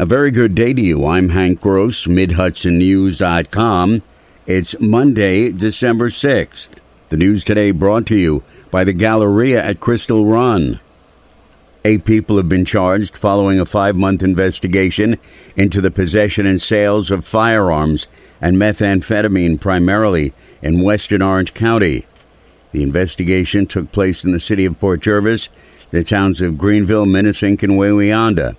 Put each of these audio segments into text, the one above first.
A very good day to you. I'm Hank Gross, MidHudsonNews.com. It's Monday, December 6th. The news today brought to you by the Galleria at Crystal Run. Eight people have been charged following a five month investigation into the possession and sales of firearms and methamphetamine primarily in western Orange County. The investigation took place in the city of Port Jervis, the towns of Greenville, Minisink, and Wawayanda.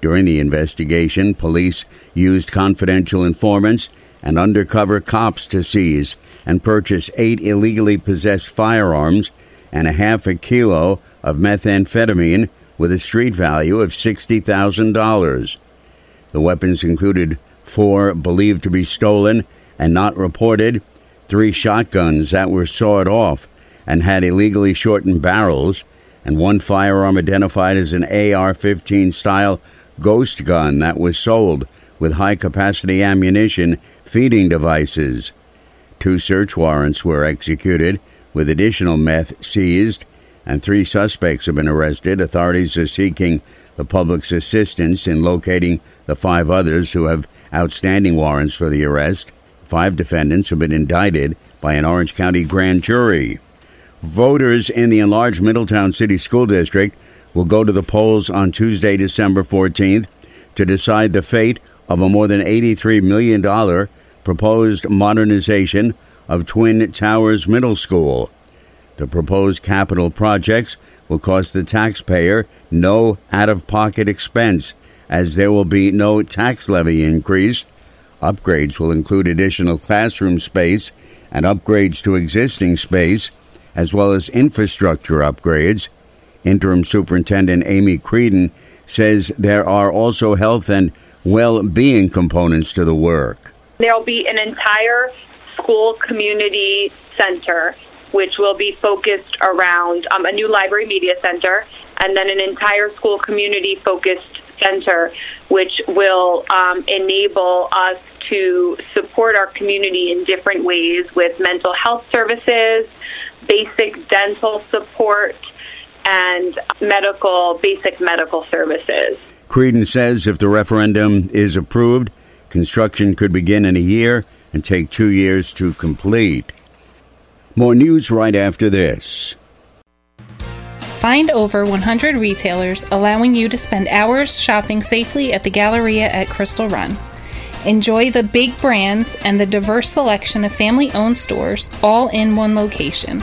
During the investigation, police used confidential informants and undercover cops to seize and purchase eight illegally possessed firearms and a half a kilo of methamphetamine with a street value of $60,000. The weapons included four believed to be stolen and not reported, three shotguns that were sawed off and had illegally shortened barrels, and one firearm identified as an AR 15 style ghost gun that was sold with high capacity ammunition feeding devices. Two search warrants were executed, with additional meth seized, and three suspects have been arrested. Authorities are seeking the public's assistance in locating the five others who have outstanding warrants for the arrest. Five defendants have been indicted by an Orange County grand jury. Voters in the enlarged Middletown City School District will go to the polls on Tuesday, December 14th to decide the fate of a more than $83 million proposed modernization of Twin Towers Middle School. The proposed capital projects will cost the taxpayer no out of pocket expense, as there will be no tax levy increase. Upgrades will include additional classroom space and upgrades to existing space, as well as infrastructure upgrades. Interim Superintendent Amy Creedon says there are also health and well being components to the work. There'll be an entire school community center which will be focused around um, a new library media center and then an entire school community focused center which will um, enable us to support our community in different ways with mental health services, basic dental support, and medical, basic medical services. Creedon says if the referendum is approved, construction could begin in a year and take two years to complete. More news right after this. Find over 100 retailers allowing you to spend hours shopping safely at the Galleria at Crystal Run. Enjoy the big brands and the diverse selection of family owned stores all in one location.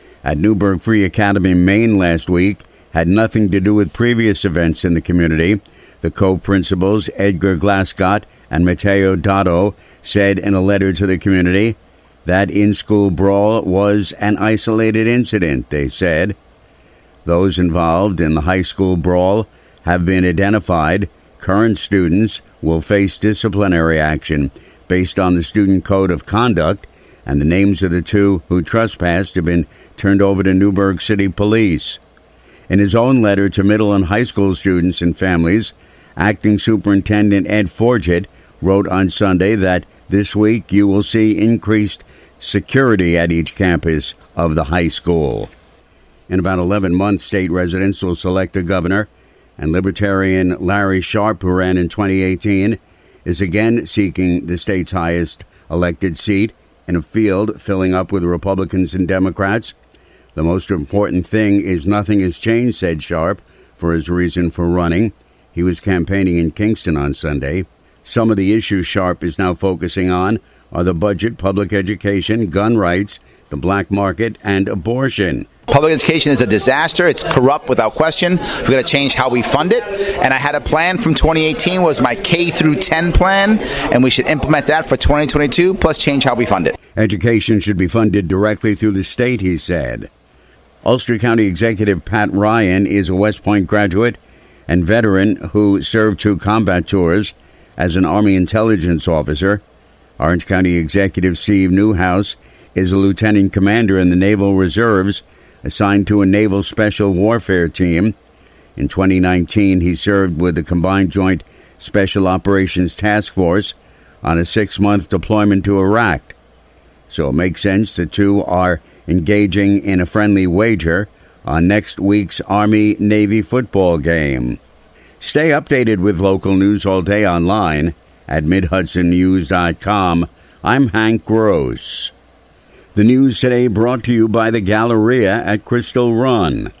at Newburgh Free Academy, Main last week had nothing to do with previous events in the community. The co principals, Edgar Glascott and Matteo Dotto, said in a letter to the community that in school brawl was an isolated incident, they said. Those involved in the high school brawl have been identified. Current students will face disciplinary action based on the Student Code of Conduct, and the names of the two who trespassed have been turned over to Newburgh City Police. In his own letter to middle and high school students and families, Acting Superintendent Ed Forgit wrote on Sunday that this week you will see increased security at each campus of the high school. In about 11 months, state residents will select a governor, and Libertarian Larry Sharpe, who ran in 2018, is again seeking the state's highest elected seat in a field filling up with Republicans and Democrats. The most important thing is nothing has changed, said Sharpe, for his reason for running. He was campaigning in Kingston on Sunday. Some of the issues Sharpe is now focusing on are the budget, public education, gun rights, the black market, and abortion. Public education is a disaster. It's corrupt without question. We've got to change how we fund it. And I had a plan from 2018 was my K through 10 plan, and we should implement that for 2022 plus change how we fund it. Education should be funded directly through the state, he said. Ulster County Executive Pat Ryan is a West Point graduate and veteran who served two combat tours as an Army intelligence officer. Orange County Executive Steve Neuhaus is a lieutenant commander in the Naval Reserves assigned to a Naval Special Warfare Team. In 2019, he served with the Combined Joint Special Operations Task Force on a six month deployment to Iraq. So it makes sense the two are engaging in a friendly wager on next week's Army Navy football game. Stay updated with local news all day online at MidHudsonNews.com. I'm Hank Gross. The news today brought to you by the Galleria at Crystal Run.